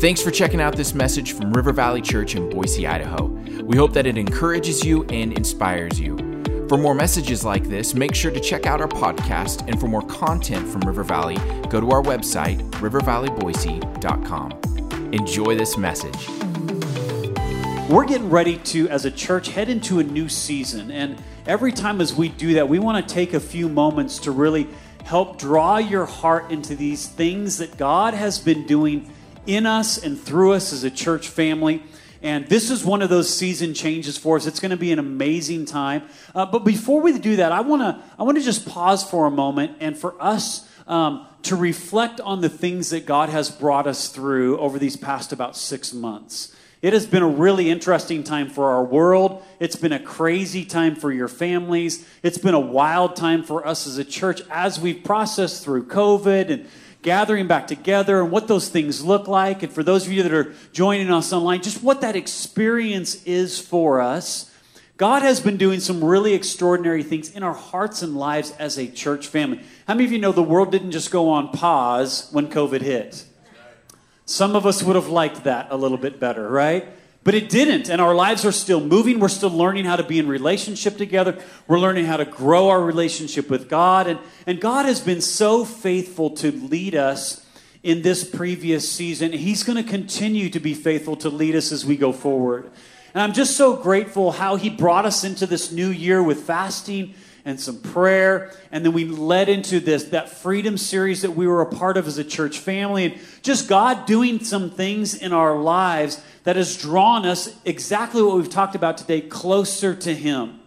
Thanks for checking out this message from River Valley Church in Boise, Idaho. We hope that it encourages you and inspires you. For more messages like this, make sure to check out our podcast. And for more content from River Valley, go to our website, rivervalleyboise.com. Enjoy this message. We're getting ready to, as a church, head into a new season. And every time as we do that, we want to take a few moments to really help draw your heart into these things that God has been doing in us and through us as a church family. And this is one of those season changes for us. It's going to be an amazing time. Uh, but before we do that, I want to I want to just pause for a moment and for us um, to reflect on the things that God has brought us through over these past about six months. It has been a really interesting time for our world. It's been a crazy time for your families. It's been a wild time for us as a church as we've processed through COVID and gathering back together and what those things look like. And for those of you that are joining us online, just what that experience is for us. God has been doing some really extraordinary things in our hearts and lives as a church family. How many of you know the world didn't just go on pause when COVID hit? Some of us would have liked that a little bit better, right? But it didn't, and our lives are still moving. We're still learning how to be in relationship together. We're learning how to grow our relationship with God. And, and God has been so faithful to lead us in this previous season. He's going to continue to be faithful to lead us as we go forward. And I'm just so grateful how He brought us into this new year with fasting and some prayer. And then we led into this, that freedom series that we were a part of as a church family. And just God doing some things in our lives that has drawn us exactly what we've talked about today closer to Him.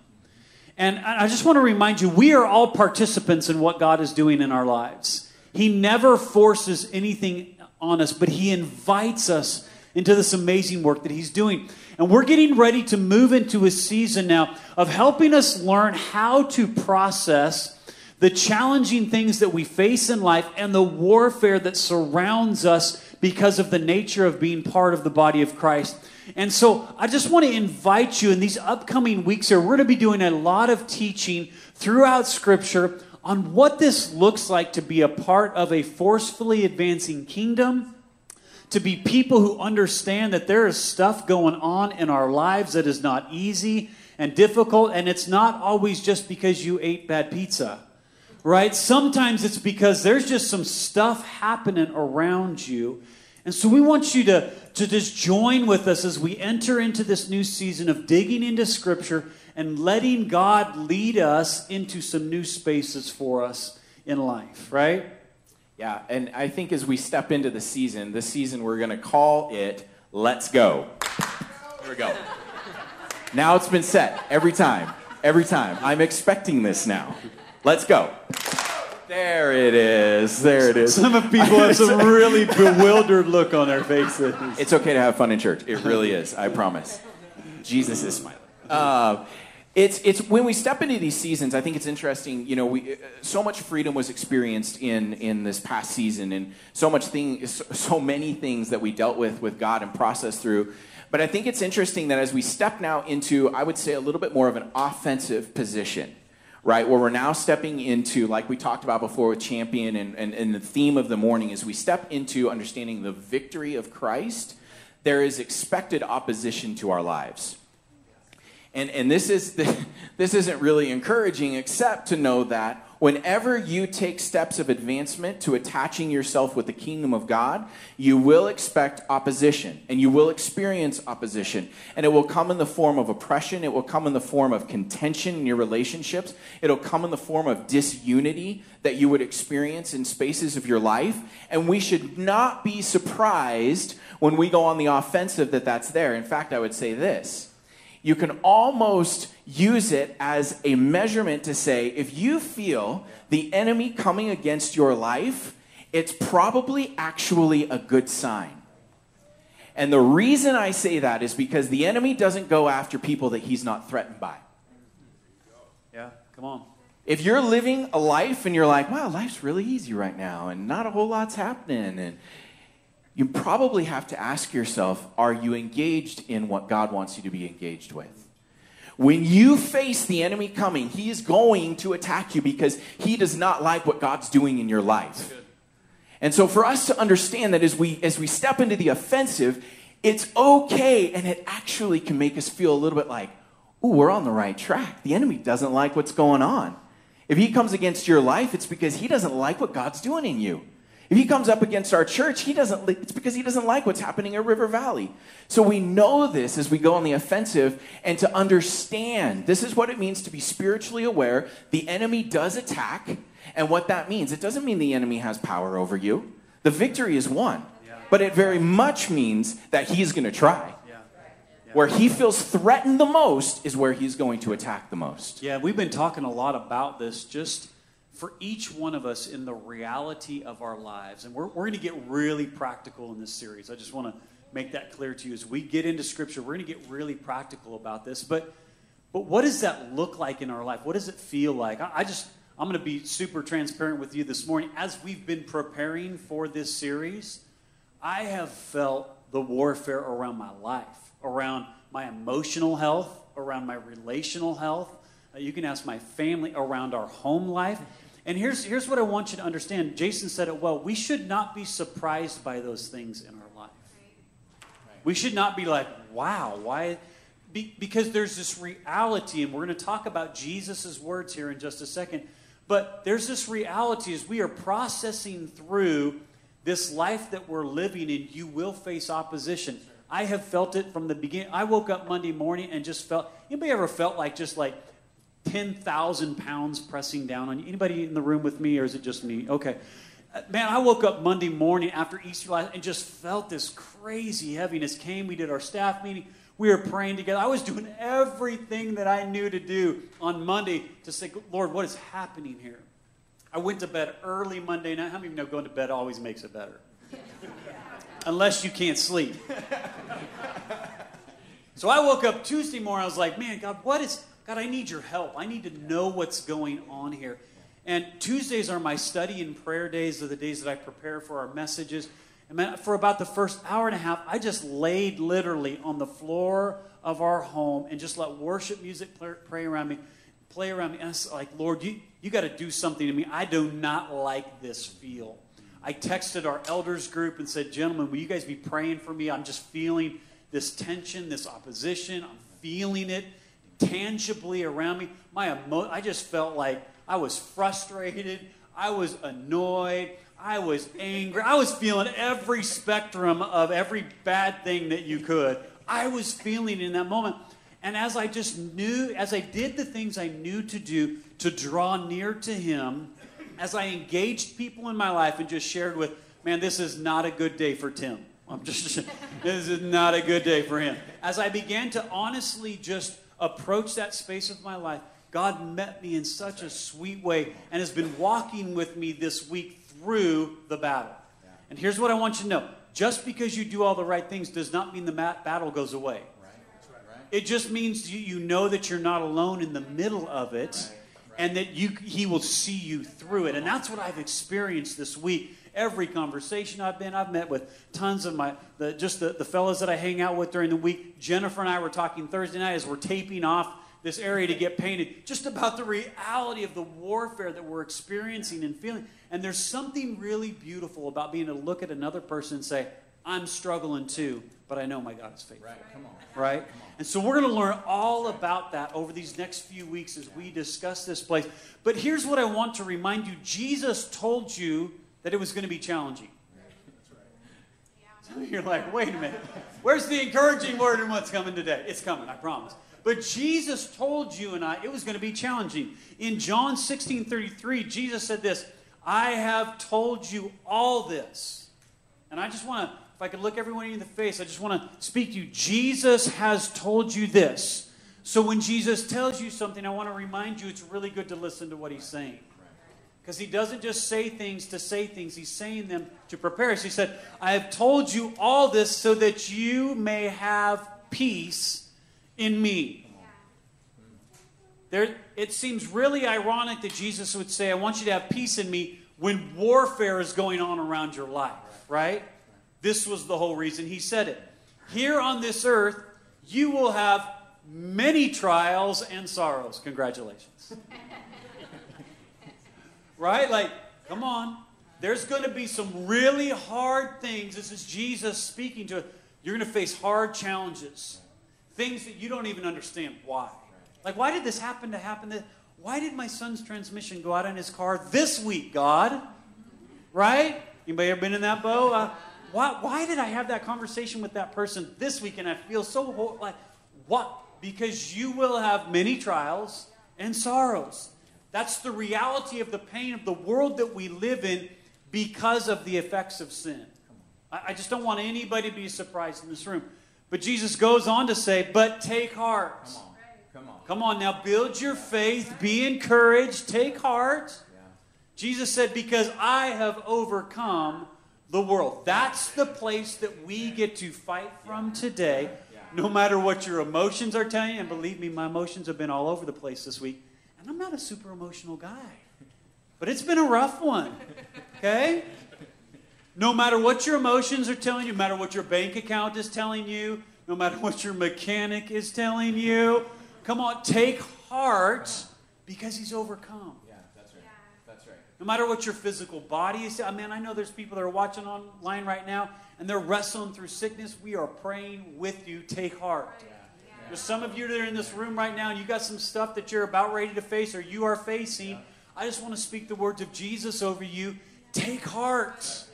And I just want to remind you, we are all participants in what God is doing in our lives. He never forces anything on us, but He invites us into this amazing work that He's doing. And we're getting ready to move into a season now of helping us learn how to process the challenging things that we face in life and the warfare that surrounds us because of the nature of being part of the body of Christ. And so I just want to invite you in these upcoming weeks here, we're going to be doing a lot of teaching throughout Scripture on what this looks like to be a part of a forcefully advancing kingdom, to be people who understand that there is stuff going on in our lives that is not easy and difficult, and it's not always just because you ate bad pizza right? Sometimes it's because there's just some stuff happening around you. And so we want you to, to just join with us as we enter into this new season of digging into Scripture and letting God lead us into some new spaces for us in life, right? Yeah, and I think as we step into the season, this season we're going to call it Let's Go. Here we go. Now it's been set every time. Every time. I'm expecting this now. Let's go. There it is. There it is. Some of people have some really bewildered look on their faces. It's okay to have fun in church. It really is. I promise. Jesus is smiling. Uh, it's, it's when we step into these seasons. I think it's interesting. You know, we so much freedom was experienced in in this past season, and so much thing, so many things that we dealt with with God and processed through. But I think it's interesting that as we step now into, I would say, a little bit more of an offensive position right? Where we're now stepping into, like we talked about before with Champion, and, and, and the theme of the morning is we step into understanding the victory of Christ, there is expected opposition to our lives. And, and this, is this isn't really encouraging, except to know that whenever you take steps of advancement to attaching yourself with the kingdom of God, you will expect opposition and you will experience opposition. And it will come in the form of oppression, it will come in the form of contention in your relationships, it'll come in the form of disunity that you would experience in spaces of your life. And we should not be surprised when we go on the offensive that that's there. In fact, I would say this you can almost use it as a measurement to say if you feel the enemy coming against your life, it's probably actually a good sign. And the reason I say that is because the enemy doesn't go after people that he's not threatened by. Yeah, come on. If you're living a life and you're like, wow, life's really easy right now and not a whole lot's happening and you probably have to ask yourself are you engaged in what God wants you to be engaged with? When you face the enemy coming, he is going to attack you because he does not like what God's doing in your life. And so for us to understand that as we as we step into the offensive, it's okay and it actually can make us feel a little bit like, ooh, we're on the right track. The enemy doesn't like what's going on. If he comes against your life, it's because he doesn't like what God's doing in you. If he comes up against our church, he doesn't it's because he doesn't like what's happening at River Valley. So we know this as we go on the offensive and to understand this is what it means to be spiritually aware. The enemy does attack, and what that means. It doesn't mean the enemy has power over you. The victory is won. But it very much means that he's going to try. Where he feels threatened the most is where he's going to attack the most. Yeah, we've been talking a lot about this just for each one of us in the reality of our lives. And we're, we're going to get really practical in this series. I just want to make that clear to you. As we get into Scripture, we're going to get really practical about this. But, but what does that look like in our life? What does it feel like? I, I just, I'm going to be super transparent with you this morning. As we've been preparing for this series, I have felt the warfare around my life, around my emotional health, around my relational health. Uh, you can ask my family around our home life. And here's, here's what I want you to understand. Jason said it well. We should not be surprised by those things in our life. We should not be like, wow, why? Be, because there's this reality, and we're going to talk about Jesus' words here in just a second. But there's this reality as we are processing through this life that we're living in, you will face opposition. I have felt it from the beginning. I woke up Monday morning and just felt. Anybody ever felt like just like ten thousand pounds pressing down on you? Anybody in the room with me, or is it just me? Okay, uh, man. I woke up Monday morning after Easter last and just felt this crazy heaviness. Came. We did our staff meeting. We were praying together. I was doing everything that I knew to do on Monday to say, Lord, what is happening here? I went to bed early Monday night. How many of you know going to bed always makes it better? Unless you can't sleep. so I woke up Tuesday morning. I was like, man, God, what is, God, I need your help. I need to know what's going on here. And Tuesdays are my study and prayer days, are the days that I prepare for our messages. And man, for about the first hour and a half, I just laid literally on the floor of our home and just let worship music play around me play around me. And I was like, Lord, you, you got to do something to me. I do not like this feel. I texted our elders group and said, Gentlemen, will you guys be praying for me? I'm just feeling this tension, this opposition. I'm feeling it tangibly around me. My emo- I just felt like I was frustrated. I was annoyed. I was angry. I was feeling every spectrum of every bad thing that you could. I was feeling in that moment. And as I just knew, as I did the things I knew to do to draw near to Him, as I engaged people in my life and just shared with, man, this is not a good day for Tim. I'm just, this is not a good day for him. As I began to honestly just approach that space of my life, God met me in such a sweet way and has been walking with me this week through the battle. And here's what I want you to know just because you do all the right things does not mean the battle goes away. It just means you, you know that you're not alone in the middle of it and that you, He will see you through it. And that's what I've experienced this week. Every conversation I've been, I've met with tons of my, the, just the, the fellows that I hang out with during the week. Jennifer and I were talking Thursday night as we're taping off this area to get painted, just about the reality of the warfare that we're experiencing and feeling. And there's something really beautiful about being able to look at another person and say, I'm struggling too, but I know my God is faithful. Right, come on. Right? Come on. And so we're going to learn all about that over these next few weeks as we discuss this place. But here's what I want to remind you Jesus told you that it was going to be challenging. So you're like, wait a minute. Where's the encouraging word and what's coming today? It's coming, I promise. But Jesus told you and I it was going to be challenging. In John 16 33, Jesus said this I have told you all this. And I just want to if I could look everyone in the face, I just want to speak to you. Jesus has told you this. So when Jesus tells you something, I want to remind you it's really good to listen to what he's saying. Because he doesn't just say things to say things, he's saying them to prepare us. He said, I have told you all this so that you may have peace in me. There, it seems really ironic that Jesus would say, I want you to have peace in me when warfare is going on around your life, right? This was the whole reason he said it. Here on this earth, you will have many trials and sorrows. Congratulations. right? Like, come on. There's going to be some really hard things. This is Jesus speaking to You're going to face hard challenges, things that you don't even understand why. Like, why did this happen to happen? Why did my son's transmission go out in his car this week, God? Right? Anybody ever been in that boat? Uh, why, why did I have that conversation with that person this week and I feel so like, what? Because you will have many trials and sorrows. That's the reality of the pain of the world that we live in because of the effects of sin. I, I just don't want anybody to be surprised in this room. But Jesus goes on to say, but take heart. Come on. Come on. Come on now, build your faith, be encouraged, take heart. Jesus said, Because I have overcome the world. That's the place that we get to fight from today, no matter what your emotions are telling you. And believe me, my emotions have been all over the place this week. And I'm not a super emotional guy, but it's been a rough one, okay? No matter what your emotions are telling you, no matter what your bank account is telling you, no matter what your mechanic is telling you, come on, take heart because he's overcome. Yeah, that's right. Yeah. That's right. No matter what your physical body is, I mean, I know there's people that are watching online right now and they're wrestling through sickness. We are praying with you. Take heart. Yeah. There's some of you that are in this room right now and you got some stuff that you're about ready to face or you are facing. I just want to speak the words of Jesus over you. Take heart.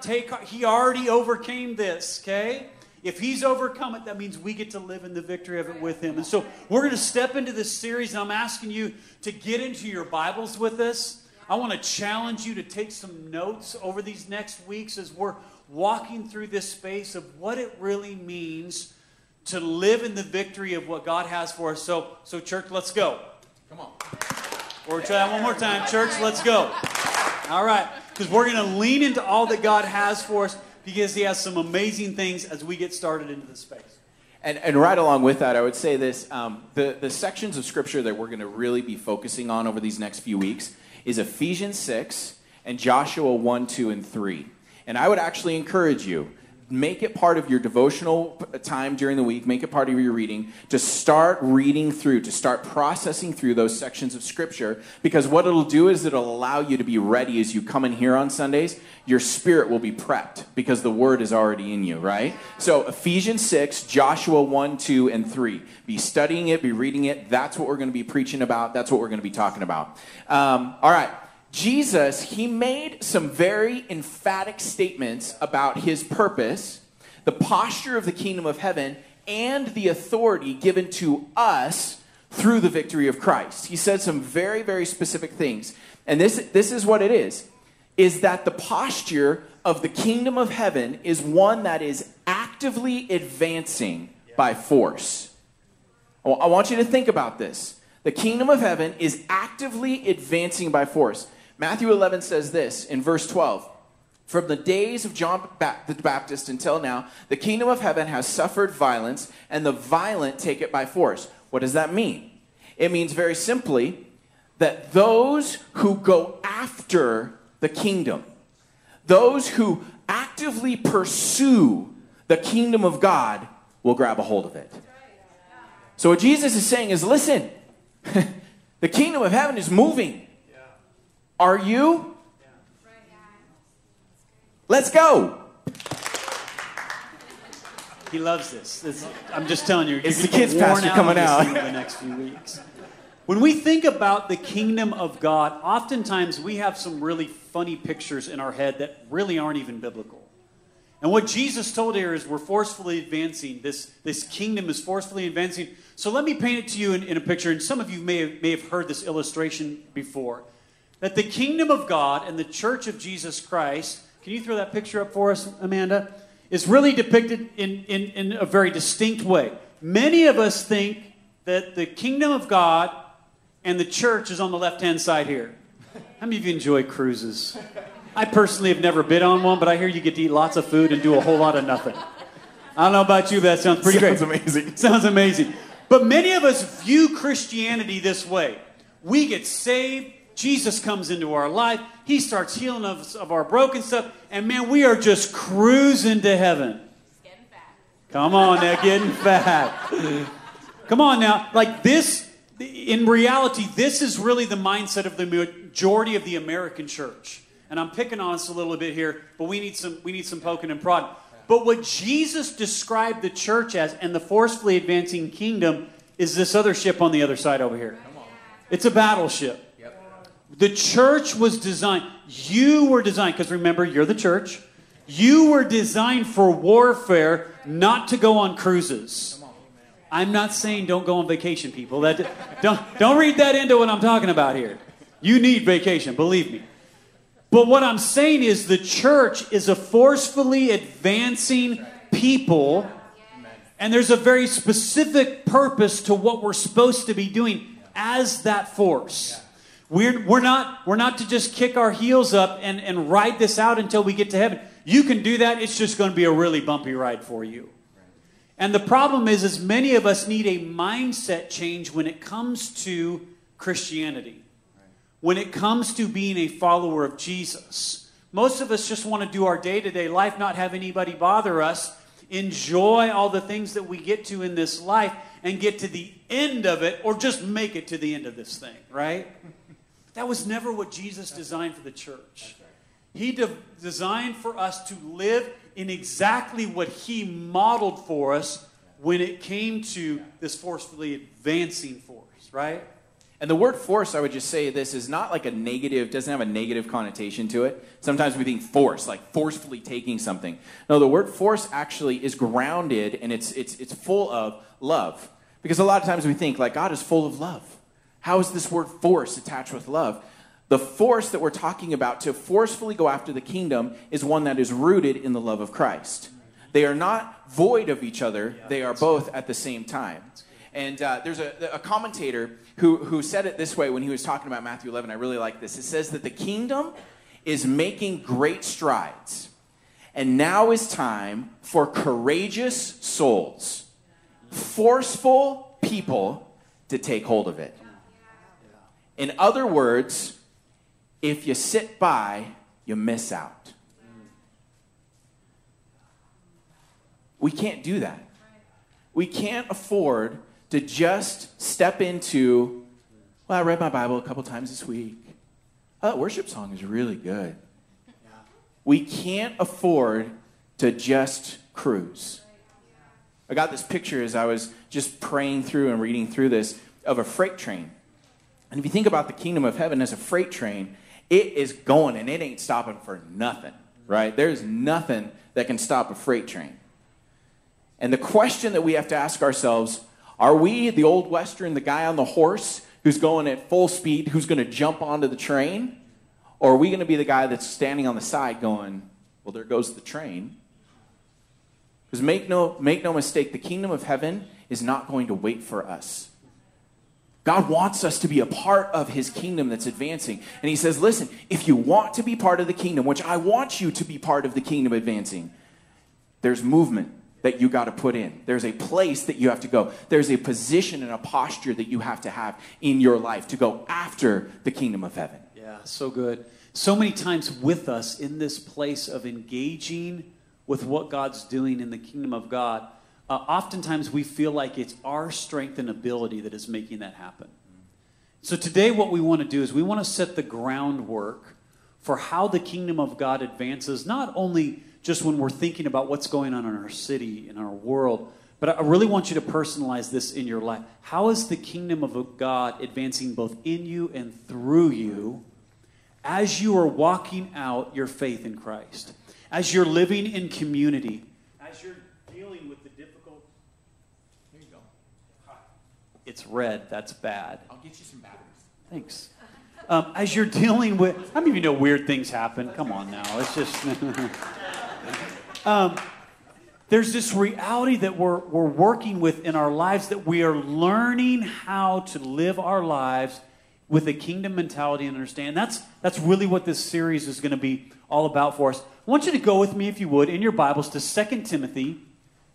Take heart. He already overcame this, okay? If he's overcome it, that means we get to live in the victory of it with him. And so we're going to step into this series, and I'm asking you to get into your Bibles with us. I want to challenge you to take some notes over these next weeks as we're walking through this space of what it really means to live in the victory of what God has for us. So, so church, let's go. Come on. Or try that one more time. Church, let's go. All right. Because we're going to lean into all that God has for us because He has some amazing things as we get started into this space. And, and right along with that, I would say this um, the, the sections of Scripture that we're going to really be focusing on over these next few weeks is Ephesians 6 and Joshua 1, 2, and 3. And I would actually encourage you, make it part of your devotional time during the week, make it part of your reading, to start reading through, to start processing through those sections of Scripture, because what it'll do is it'll allow you to be ready as you come in here on Sundays. Your spirit will be prepped because the Word is already in you, right? So, Ephesians 6, Joshua 1, 2, and 3. Be studying it, be reading it. That's what we're going to be preaching about. That's what we're going to be talking about. Um, all right. Jesus, he made some very emphatic statements about his purpose, the posture of the kingdom of heaven, and the authority given to us through the victory of Christ. He said some very, very specific things. And this, this is what it is is that the posture of the kingdom of heaven is one that is actively advancing by force. I want you to think about this. The kingdom of heaven is actively advancing by force. Matthew 11 says this in verse 12 From the days of John the Baptist until now, the kingdom of heaven has suffered violence, and the violent take it by force. What does that mean? It means very simply that those who go after the kingdom, those who actively pursue the kingdom of God, will grab a hold of it. So, what Jesus is saying is listen, the kingdom of heaven is moving. Are you? Let's go. He loves this. It's, I'm just telling you, it's the kids' pastor coming out in the next few weeks. When we think about the kingdom of God, oftentimes we have some really funny pictures in our head that really aren't even biblical. And what Jesus told here is we're forcefully advancing. This, this kingdom is forcefully advancing. So let me paint it to you in, in a picture. And some of you may have, may have heard this illustration before that the kingdom of God and the church of Jesus Christ, can you throw that picture up for us, Amanda? Is really depicted in, in, in a very distinct way. Many of us think that the kingdom of God and the church is on the left hand side here. How many of you enjoy cruises? I personally have never been on one, but I hear you get to eat lots of food and do a whole lot of nothing. I don't know about you, but that sounds pretty sounds great. Sounds amazing. Sounds amazing. But many of us view Christianity this way. We get saved, Jesus comes into our life. He starts healing us of our broken stuff. And man, we are just cruising to heaven. Come on now, getting fat. Come on now. Like this, in reality, this is really the mindset of the majority of the American church. And I'm picking on us a little bit here, but we need some we need some poking and prodding. But what Jesus described the church as and the forcefully advancing kingdom is this other ship on the other side over here. It's a battleship. The church was designed, you were designed, because remember, you're the church. You were designed for warfare, not to go on cruises. I'm not saying don't go on vacation, people. That, don't, don't read that into what I'm talking about here. You need vacation, believe me. But what I'm saying is the church is a forcefully advancing people, and there's a very specific purpose to what we're supposed to be doing as that force. We're, we're, not, we're not to just kick our heels up and, and ride this out until we get to heaven. You can do that, it's just going to be a really bumpy ride for you. And the problem is, is many of us need a mindset change when it comes to Christianity when it comes to being a follower of Jesus. Most of us just want to do our day to day life, not have anybody bother us, enjoy all the things that we get to in this life, and get to the end of it, or just make it to the end of this thing, right? That was never what Jesus designed for the church. He de- designed for us to live in exactly what He modeled for us when it came to this forcefully advancing force, right? And the word force, I would just say this, is not like a negative, doesn't have a negative connotation to it. Sometimes we think force, like forcefully taking something. No, the word force actually is grounded and it's, it's, it's full of love. Because a lot of times we think, like, God is full of love. How is this word force attached with love? The force that we're talking about to forcefully go after the kingdom is one that is rooted in the love of Christ. They are not void of each other, they are both at the same time. And uh, there's a, a commentator who, who said it this way when he was talking about Matthew 11. I really like this. It says that the kingdom is making great strides. And now is time for courageous souls, forceful people to take hold of it. In other words, if you sit by, you miss out. We can't do that. We can't afford to just step into, well, I read my Bible a couple times this week. Oh, that worship song is really good. We can't afford to just cruise. I got this picture as I was just praying through and reading through this of a freight train. And if you think about the kingdom of heaven as a freight train, it is going and it ain't stopping for nothing, right? There's nothing that can stop a freight train. And the question that we have to ask ourselves are we the old Western, the guy on the horse who's going at full speed, who's going to jump onto the train? Or are we going to be the guy that's standing on the side going, well, there goes the train? Because make no, make no mistake, the kingdom of heaven is not going to wait for us. God wants us to be a part of his kingdom that's advancing. And he says, listen, if you want to be part of the kingdom, which I want you to be part of the kingdom advancing, there's movement that you got to put in. There's a place that you have to go. There's a position and a posture that you have to have in your life to go after the kingdom of heaven. Yeah, so good. So many times with us in this place of engaging with what God's doing in the kingdom of God, uh, oftentimes we feel like it's our strength and ability that is making that happen. So today, what we want to do is we want to set the groundwork for how the kingdom of God advances, not only just when we're thinking about what's going on in our city, in our world. But I really want you to personalize this in your life. How is the kingdom of God advancing both in you and through you as you are walking out your faith in Christ? As you're living in community? As you're dealing with the difficult. Here you go. It's red. That's bad. I'll get you some batteries. Thanks. Um, as you're dealing with, I mean, you know weird things happen. Come on now. It's just. um, there's this reality that we're, we're working with in our lives that we are learning how to live our lives with a kingdom mentality and understand. That's, that's really what this series is going to be all about for us. I want you to go with me, if you would, in your Bibles to 2 Timothy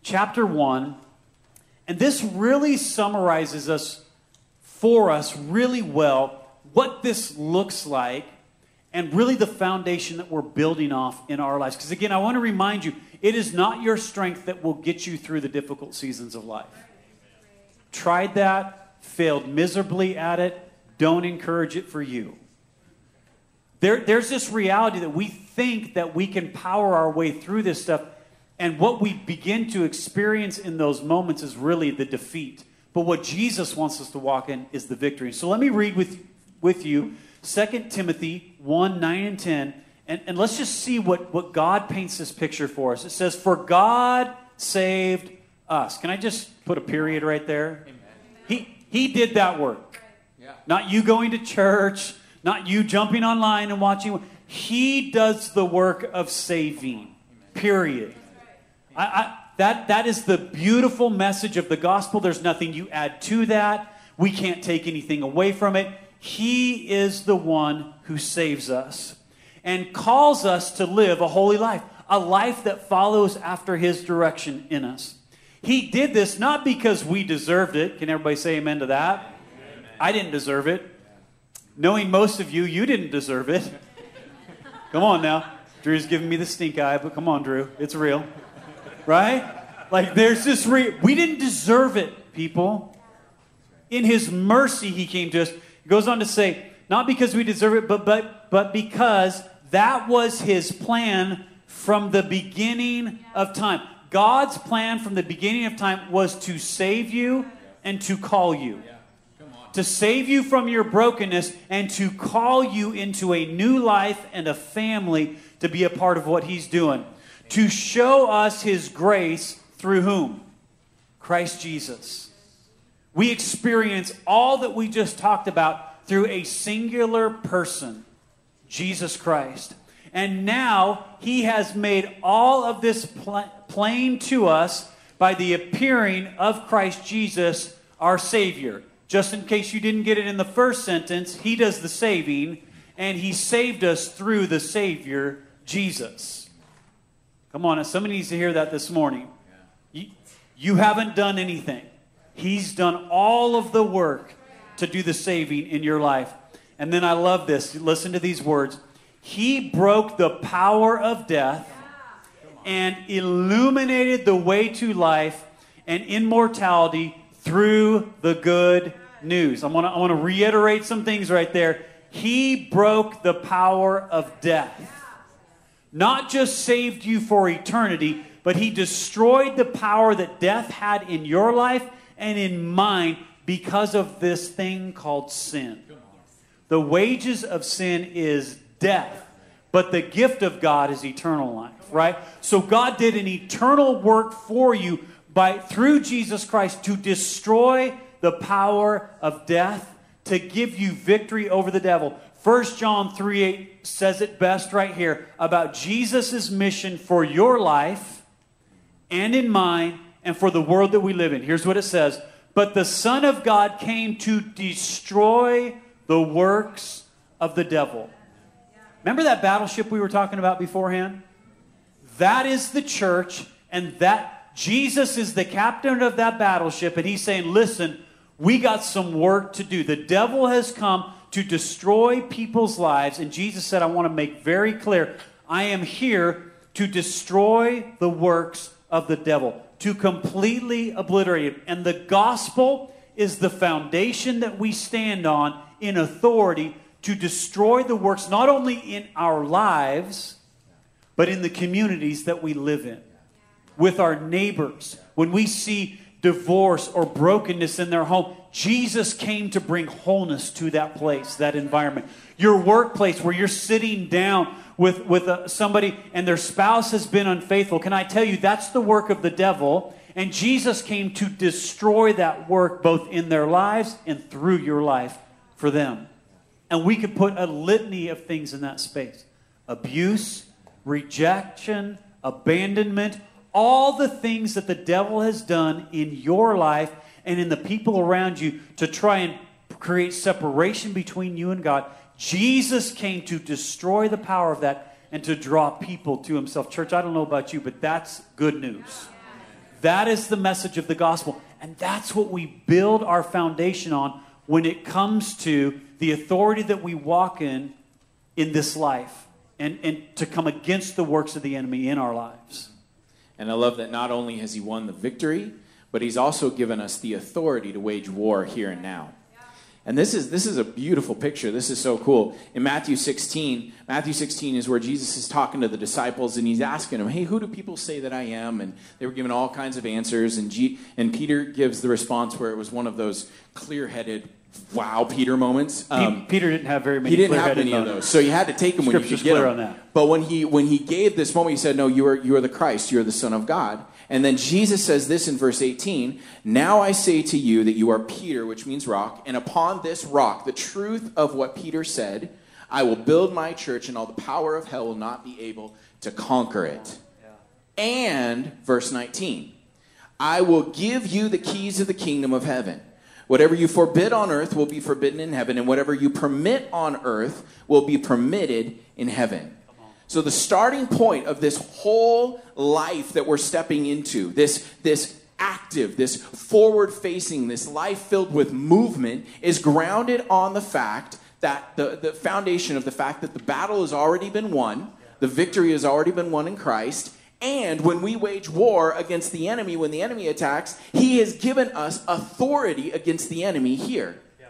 chapter 1. And this really summarizes us for us really well what this looks like and really the foundation that we're building off in our lives. Because again, I want to remind you it is not your strength that will get you through the difficult seasons of life. Tried that, failed miserably at it, don't encourage it for you. There, there's this reality that we think that we can power our way through this stuff, and what we begin to experience in those moments is really the defeat. But what Jesus wants us to walk in is the victory. So let me read with, with you 2 Timothy 1 9 and 10. And, and let's just see what, what God paints this picture for us. It says, For God saved us. Can I just put a period right there? Amen. He, he did that work. Yeah. Not you going to church, not you jumping online and watching. He does the work of saving. Period. I, I, that, that is the beautiful message of the gospel. There's nothing you add to that. We can't take anything away from it. He is the one who saves us and calls us to live a holy life, a life that follows after his direction in us. He did this not because we deserved it. Can everybody say amen to that? Amen. I didn't deserve it. Knowing most of you, you didn't deserve it. Come on now. Drew's giving me the stink eye, but come on, Drew. It's real. Right? Like there's this re- we didn't deserve it, people. In his mercy he came to us. He goes on to say, not because we deserve it, but but but because that was his plan from the beginning of time. God's plan from the beginning of time was to save you and to call you. To save you from your brokenness and to call you into a new life and a family to be a part of what He's doing. To show us His grace through whom? Christ Jesus. We experience all that we just talked about through a singular person, Jesus Christ. And now he has made all of this pl- plain to us by the appearing of Christ Jesus, our Savior. Just in case you didn't get it in the first sentence, he does the saving, and he saved us through the Savior, Jesus. Come on, somebody needs to hear that this morning. You, you haven't done anything. He's done all of the work to do the saving in your life. And then I love this. Listen to these words. He broke the power of death and illuminated the way to life and immortality through the good news. I want to I want to reiterate some things right there. He broke the power of death. Not just saved you for eternity, but he destroyed the power that death had in your life and in mine because of this thing called sin. The wages of sin is death. But the gift of God is eternal life, right? So God did an eternal work for you by through Jesus Christ to destroy the power of death, to give you victory over the devil. 1 John 3 8 says it best right here about Jesus' mission for your life and in mine and for the world that we live in. Here's what it says But the Son of God came to destroy the works of the devil. Remember that battleship we were talking about beforehand? That is the church, and that Jesus is the captain of that battleship, and he's saying, Listen, we got some work to do. The devil has come to destroy people's lives, and Jesus said, I want to make very clear I am here to destroy the works of the devil, to completely obliterate it. And the gospel is the foundation that we stand on in authority to destroy the works not only in our lives, but in the communities that we live in, with our neighbors. When we see divorce or brokenness in their home, Jesus came to bring wholeness to that place, that environment. Your workplace where you're sitting down with, with a, uh, somebody and their spouse has been unfaithful, can I tell you that's the work of the devil? And Jesus came to destroy that work both in their lives and through your life for them. And we could put a litany of things in that space abuse, rejection, abandonment, all the things that the devil has done in your life and in the people around you to try and create separation between you and God. Jesus came to destroy the power of that and to draw people to himself. Church, I don't know about you, but that's good news. That is the message of the gospel. And that's what we build our foundation on when it comes to the authority that we walk in in this life and, and to come against the works of the enemy in our lives. And I love that not only has he won the victory, but he's also given us the authority to wage war here and now. And this is this is a beautiful picture. This is so cool. In Matthew 16, Matthew 16 is where Jesus is talking to the disciples and he's asking them, "Hey, who do people say that I am?" And they were given all kinds of answers and G- and Peter gives the response where it was one of those clear-headed wow Peter moments. Um, Peter didn't have very many. He didn't have many of those, so you had to take them when you could get them. On that. But when he when he gave this moment, he said, "No, you are you are the Christ. You are the Son of God." And then Jesus says this in verse 18 Now I say to you that you are Peter, which means rock, and upon this rock, the truth of what Peter said, I will build my church, and all the power of hell will not be able to conquer it. Yeah. And, verse 19, I will give you the keys of the kingdom of heaven. Whatever you forbid on earth will be forbidden in heaven, and whatever you permit on earth will be permitted in heaven. So the starting point of this whole life that we're stepping into, this, this active, this forward facing, this life filled with movement, is grounded on the fact that the, the foundation of the fact that the battle has already been won, the victory has already been won in Christ, and when we wage war against the enemy, when the enemy attacks, he has given us authority against the enemy here. Yeah,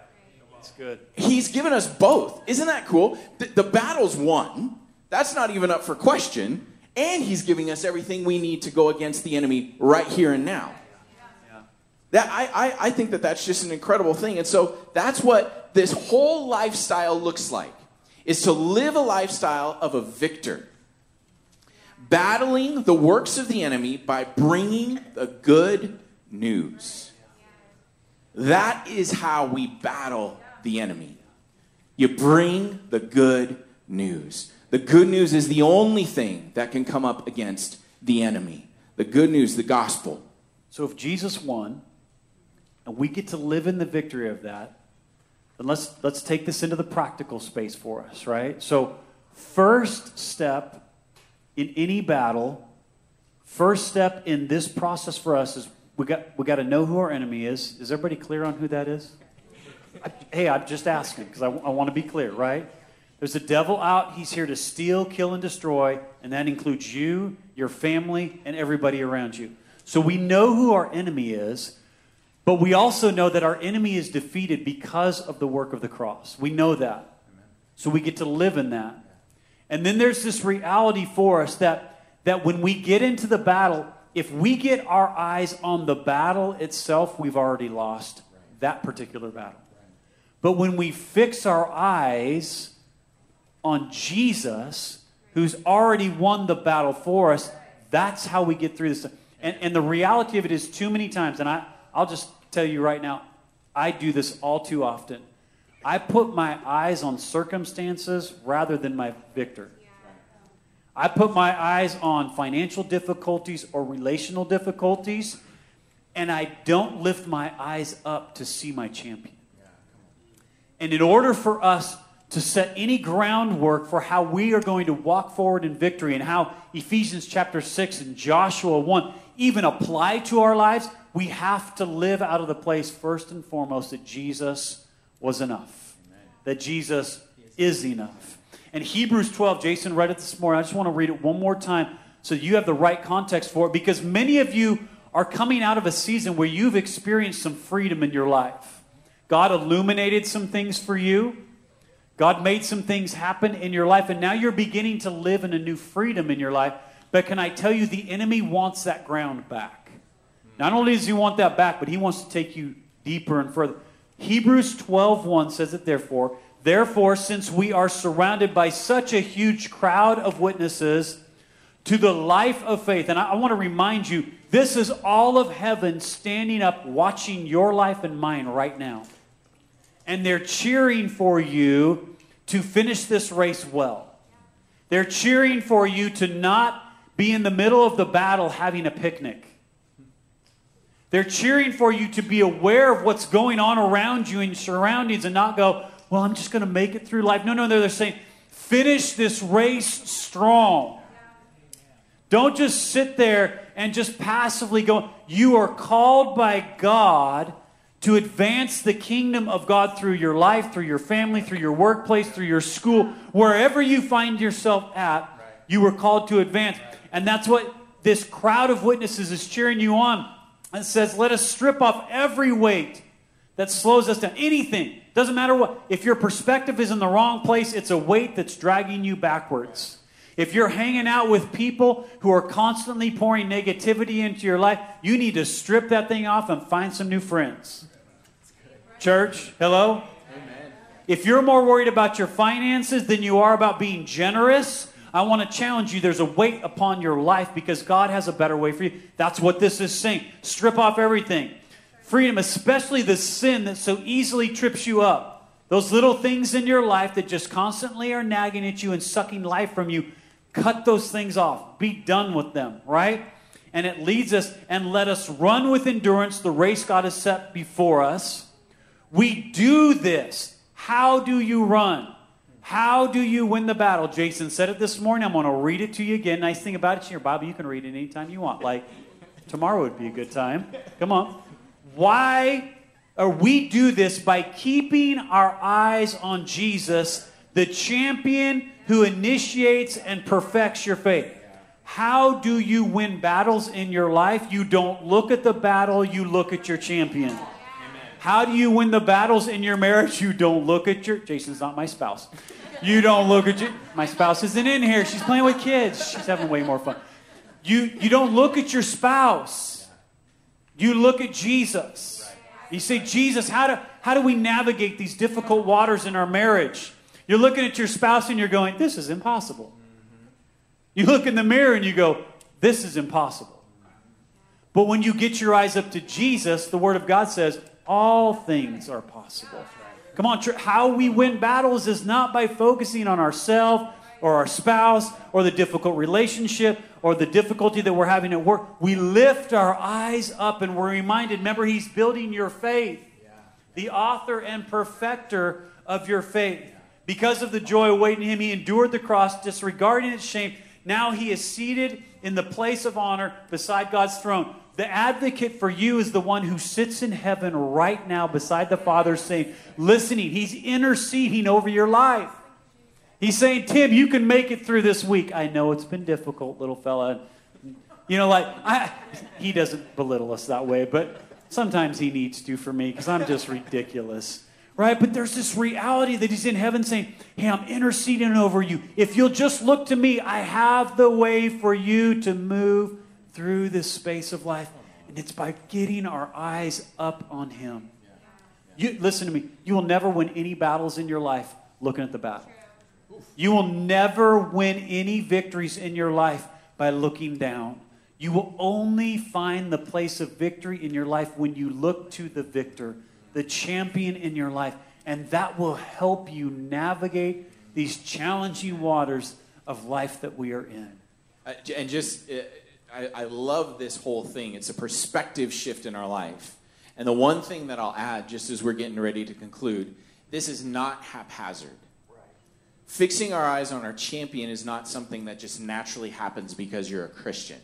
that's good. He's given us both. Isn't that cool? The, the battle's won. That's not even up for question. And he's giving us everything we need to go against the enemy right here and now. That I, I, I think that that's just an incredible thing. And so that's what this whole lifestyle looks like is to live a lifestyle of a victor battling the works of the enemy by bringing the good news. That is how we battle the enemy. You bring the good news. The good news is the only thing that can come up against the enemy. The good news, the gospel. So if Jesus won, and we get to live in the victory of that, then let's let's take this into the practical space for us, right? So first step in any battle, first step in this process for us is we got we got to know who our enemy is. Is everybody clear on who that is? I, hey, I'm just asking because I, I want to be clear, right? There's a devil out. He's here to steal, kill, and destroy, and that includes you, your family, and everybody around you. So we know who our enemy is, but we also know that our enemy is defeated because of the work of the cross. We know that. So we get to live in that. And then there's this reality for us that, that when we get into the battle, if we get our eyes on the battle itself, we've already lost that particular battle. But when we fix our eyes on Jesus, who's already won the battle for us, that's how we get through this. And, and the reality of it is, too many times, and I, I'll just tell you right now, I do this all too often. I put my eyes on circumstances rather than my victor. I put my eyes on financial difficulties or relational difficulties, and I don't lift my eyes up to see my champion. And in order for us to set any groundwork for how we are going to walk forward in victory and how Ephesians chapter 6 and Joshua 1 even apply to our lives, we have to live out of the place first and foremost that Jesus was enough. Amen. That Jesus is enough. And Hebrews 12, Jason read it this morning. I just want to read it one more time so you have the right context for it because many of you are coming out of a season where you've experienced some freedom in your life. God illuminated some things for you. God made some things happen in your life, and now you're beginning to live in a new freedom in your life. But can I tell you, the enemy wants that ground back. Not only does he want that back, but he wants to take you deeper and further. Hebrews 12:1 says it therefore, therefore since we are surrounded by such a huge crowd of witnesses to the life of faith. And I, I want to remind you, this is all of heaven standing up watching your life and mine right now. And they're cheering for you to finish this race well. They're cheering for you to not be in the middle of the battle having a picnic. They're cheering for you to be aware of what's going on around you and your surroundings and not go, well, I'm just going to make it through life. No, no, they're saying, finish this race strong. Don't just sit there and just passively go. You are called by God to advance the kingdom of God through your life, through your family, through your workplace, through your school, wherever you find yourself at, you were called to advance. And that's what this crowd of witnesses is cheering you on. It says, Let us strip off every weight that slows us down. Anything. Doesn't matter what. If your perspective is in the wrong place, it's a weight that's dragging you backwards. If you're hanging out with people who are constantly pouring negativity into your life, you need to strip that thing off and find some new friends. Church, hello? Amen. If you're more worried about your finances than you are about being generous, I want to challenge you. There's a weight upon your life because God has a better way for you. That's what this is saying. Strip off everything. Freedom, especially the sin that so easily trips you up. Those little things in your life that just constantly are nagging at you and sucking life from you. Cut those things off. Be done with them, right? And it leads us and let us run with endurance the race God has set before us. We do this. How do you run? How do you win the battle? Jason said it this morning. I'm going to read it to you again. Nice thing about it, in your Bible, you can read it anytime you want. Like tomorrow would be a good time. Come on. Why or we do this by keeping our eyes on Jesus, the champion who initiates and perfects your faith. How do you win battles in your life? You don't look at the battle, you look at your champion. How do you win the battles in your marriage? You don't look at your Jason's not my spouse. You don't look at your my spouse isn't in here. She's playing with kids. She's having way more fun. You you don't look at your spouse. You look at Jesus. You say, Jesus, how do how do we navigate these difficult waters in our marriage? You're looking at your spouse and you're going, This is impossible. You look in the mirror and you go, This is impossible. But when you get your eyes up to Jesus, the Word of God says, All things are possible. Come on, how we win battles is not by focusing on ourselves or our spouse or the difficult relationship or the difficulty that we're having at work. We lift our eyes up and we're reminded remember, He's building your faith, the author and perfecter of your faith. Because of the joy awaiting him, he endured the cross, disregarding its shame. Now he is seated in the place of honor beside God's throne. The advocate for you is the one who sits in heaven right now beside the Father, saying, listening. He's interceding over your life. He's saying, Tim, you can make it through this week. I know it's been difficult, little fella. You know, like, I, he doesn't belittle us that way, but sometimes he needs to for me because I'm just ridiculous right? But there's this reality that he's in heaven saying, Hey, I'm interceding over you. If you'll just look to me, I have the way for you to move through this space of life. And it's by getting our eyes up on him. You, listen to me. You will never win any battles in your life looking at the battle. You will never win any victories in your life by looking down. You will only find the place of victory in your life when you look to the victor the champion in your life. And that will help you navigate these challenging waters of life that we are in. Uh, and just, uh, I, I love this whole thing. It's a perspective shift in our life. And the one thing that I'll add, just as we're getting ready to conclude, this is not haphazard. Fixing our eyes on our champion is not something that just naturally happens because you're a Christian.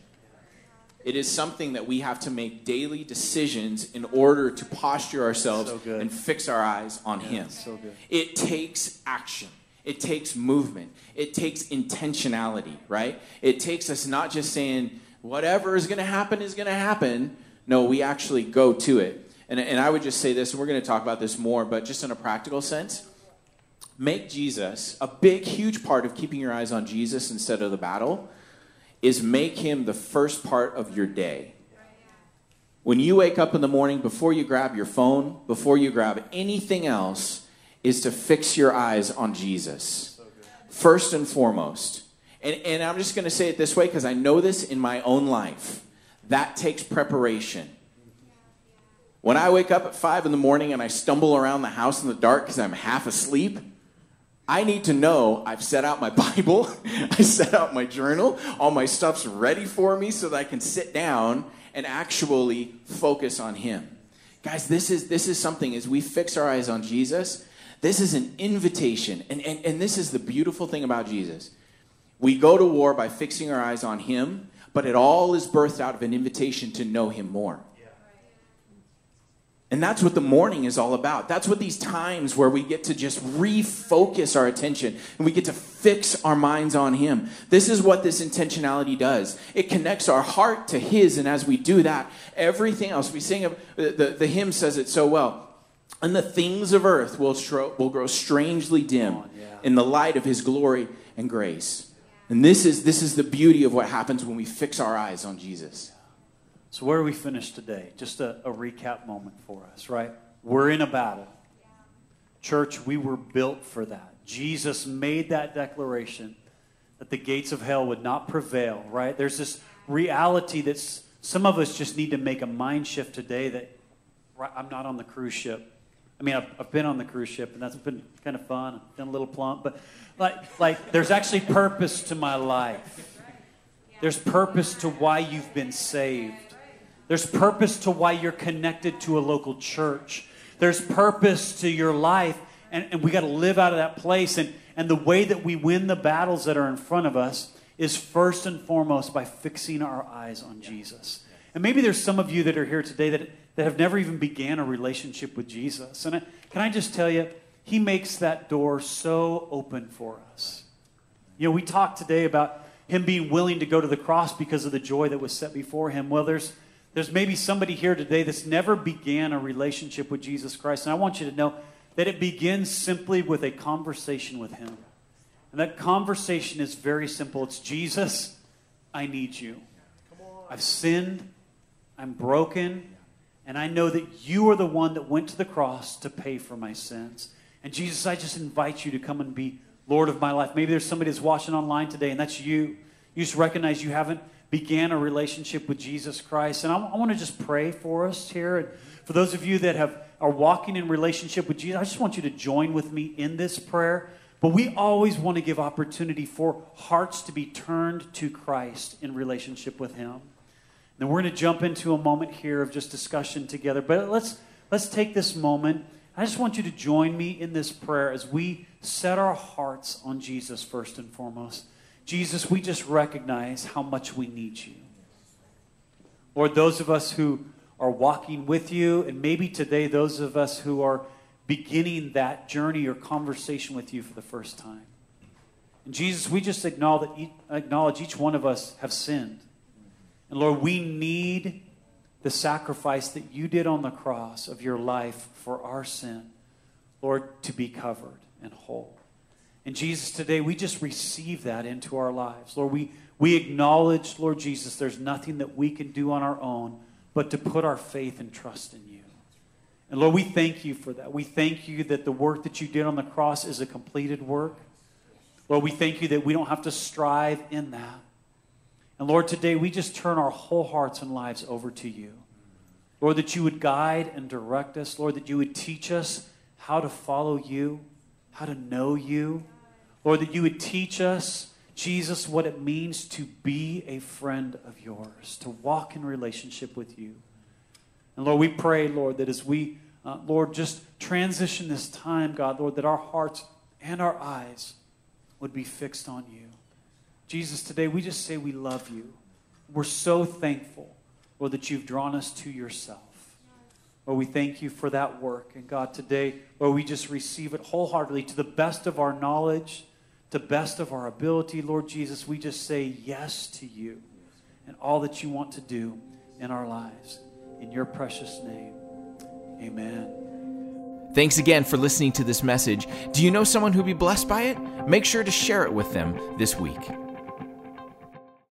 It is something that we have to make daily decisions in order to posture ourselves so and fix our eyes on yeah, Him. So it takes action. It takes movement. It takes intentionality, right? It takes us not just saying, whatever is going to happen is going to happen. No, we actually go to it. And, and I would just say this, and we're going to talk about this more, but just in a practical sense, make Jesus a big, huge part of keeping your eyes on Jesus instead of the battle is make him the first part of your day. When you wake up in the morning, before you grab your phone, before you grab anything else, is to fix your eyes on Jesus. First and foremost. And, and I'm just going to say it this way because I know this in my own life. That takes preparation. When I wake up at five in the morning and I stumble around the house in the dark because I'm half asleep, I need to know I've set out my Bible, I set out my journal, all my stuff's ready for me so that I can sit down and actually focus on Him. Guys, this is, this is something as we fix our eyes on Jesus, this is an invitation. And, and, and this is the beautiful thing about Jesus. We go to war by fixing our eyes on Him, but it all is birthed out of an invitation to know Him more. And that's what the morning is all about. That's what these times where we get to just refocus our attention and we get to fix our minds on Him. This is what this intentionality does. It connects our heart to His, and as we do that, everything else we sing, the, the, the hymn says it so well. And the things of earth will, stro- will grow strangely dim in the light of his glory and grace. And this is, this is the beauty of what happens when we fix our eyes on Jesus. So, where do we finish today? Just a, a recap moment for us, right? We're in a battle. Church, we were built for that. Jesus made that declaration that the gates of hell would not prevail, right? There's this reality that some of us just need to make a mind shift today that right, I'm not on the cruise ship. I mean, I've, I've been on the cruise ship, and that's been kind of fun. I've been a little plump, but like, like there's actually purpose to my life. There's purpose to why you've been saved. There's purpose to why you're connected to a local church. There's purpose to your life, and, and we got to live out of that place. And, and the way that we win the battles that are in front of us is first and foremost by fixing our eyes on Jesus. And maybe there's some of you that are here today that, that have never even began a relationship with Jesus. And I, can I just tell you, He makes that door so open for us. You know, we talked today about him being willing to go to the cross because of the joy that was set before him. Well, there's there's maybe somebody here today that's never began a relationship with Jesus Christ, and I want you to know that it begins simply with a conversation with him. And that conversation is very simple. It's Jesus, I need you. I've sinned, I'm broken, and I know that you are the one that went to the cross to pay for my sins. And Jesus, I just invite you to come and be Lord of my life. Maybe there's somebody that's watching online today, and that's you. You just recognize you haven't began a relationship with Jesus Christ. And I, I want to just pray for us here. And for those of you that have are walking in relationship with Jesus, I just want you to join with me in this prayer. But we always want to give opportunity for hearts to be turned to Christ in relationship with Him. Then we're going to jump into a moment here of just discussion together. But let's let's take this moment. I just want you to join me in this prayer as we set our hearts on Jesus first and foremost. Jesus, we just recognize how much we need you. Lord, those of us who are walking with you, and maybe today those of us who are beginning that journey or conversation with you for the first time. And Jesus, we just acknowledge acknowledge each one of us have sinned. And Lord, we need the sacrifice that you did on the cross of your life for our sin, Lord, to be covered and whole. And Jesus, today we just receive that into our lives. Lord, we, we acknowledge, Lord Jesus, there's nothing that we can do on our own but to put our faith and trust in you. And Lord, we thank you for that. We thank you that the work that you did on the cross is a completed work. Lord, we thank you that we don't have to strive in that. And Lord, today we just turn our whole hearts and lives over to you. Lord, that you would guide and direct us. Lord, that you would teach us how to follow you, how to know you. Lord, that you would teach us, Jesus, what it means to be a friend of yours, to walk in relationship with you. And Lord, we pray, Lord, that as we, uh, Lord, just transition this time, God, Lord, that our hearts and our eyes would be fixed on you. Jesus, today we just say we love you. We're so thankful, Lord, that you've drawn us to yourself. Lord, we thank you for that work. And God, today, Lord, we just receive it wholeheartedly to the best of our knowledge, to the best of our ability. Lord Jesus, we just say yes to you and all that you want to do in our lives. In your precious name, amen. Thanks again for listening to this message. Do you know someone who'd be blessed by it? Make sure to share it with them this week.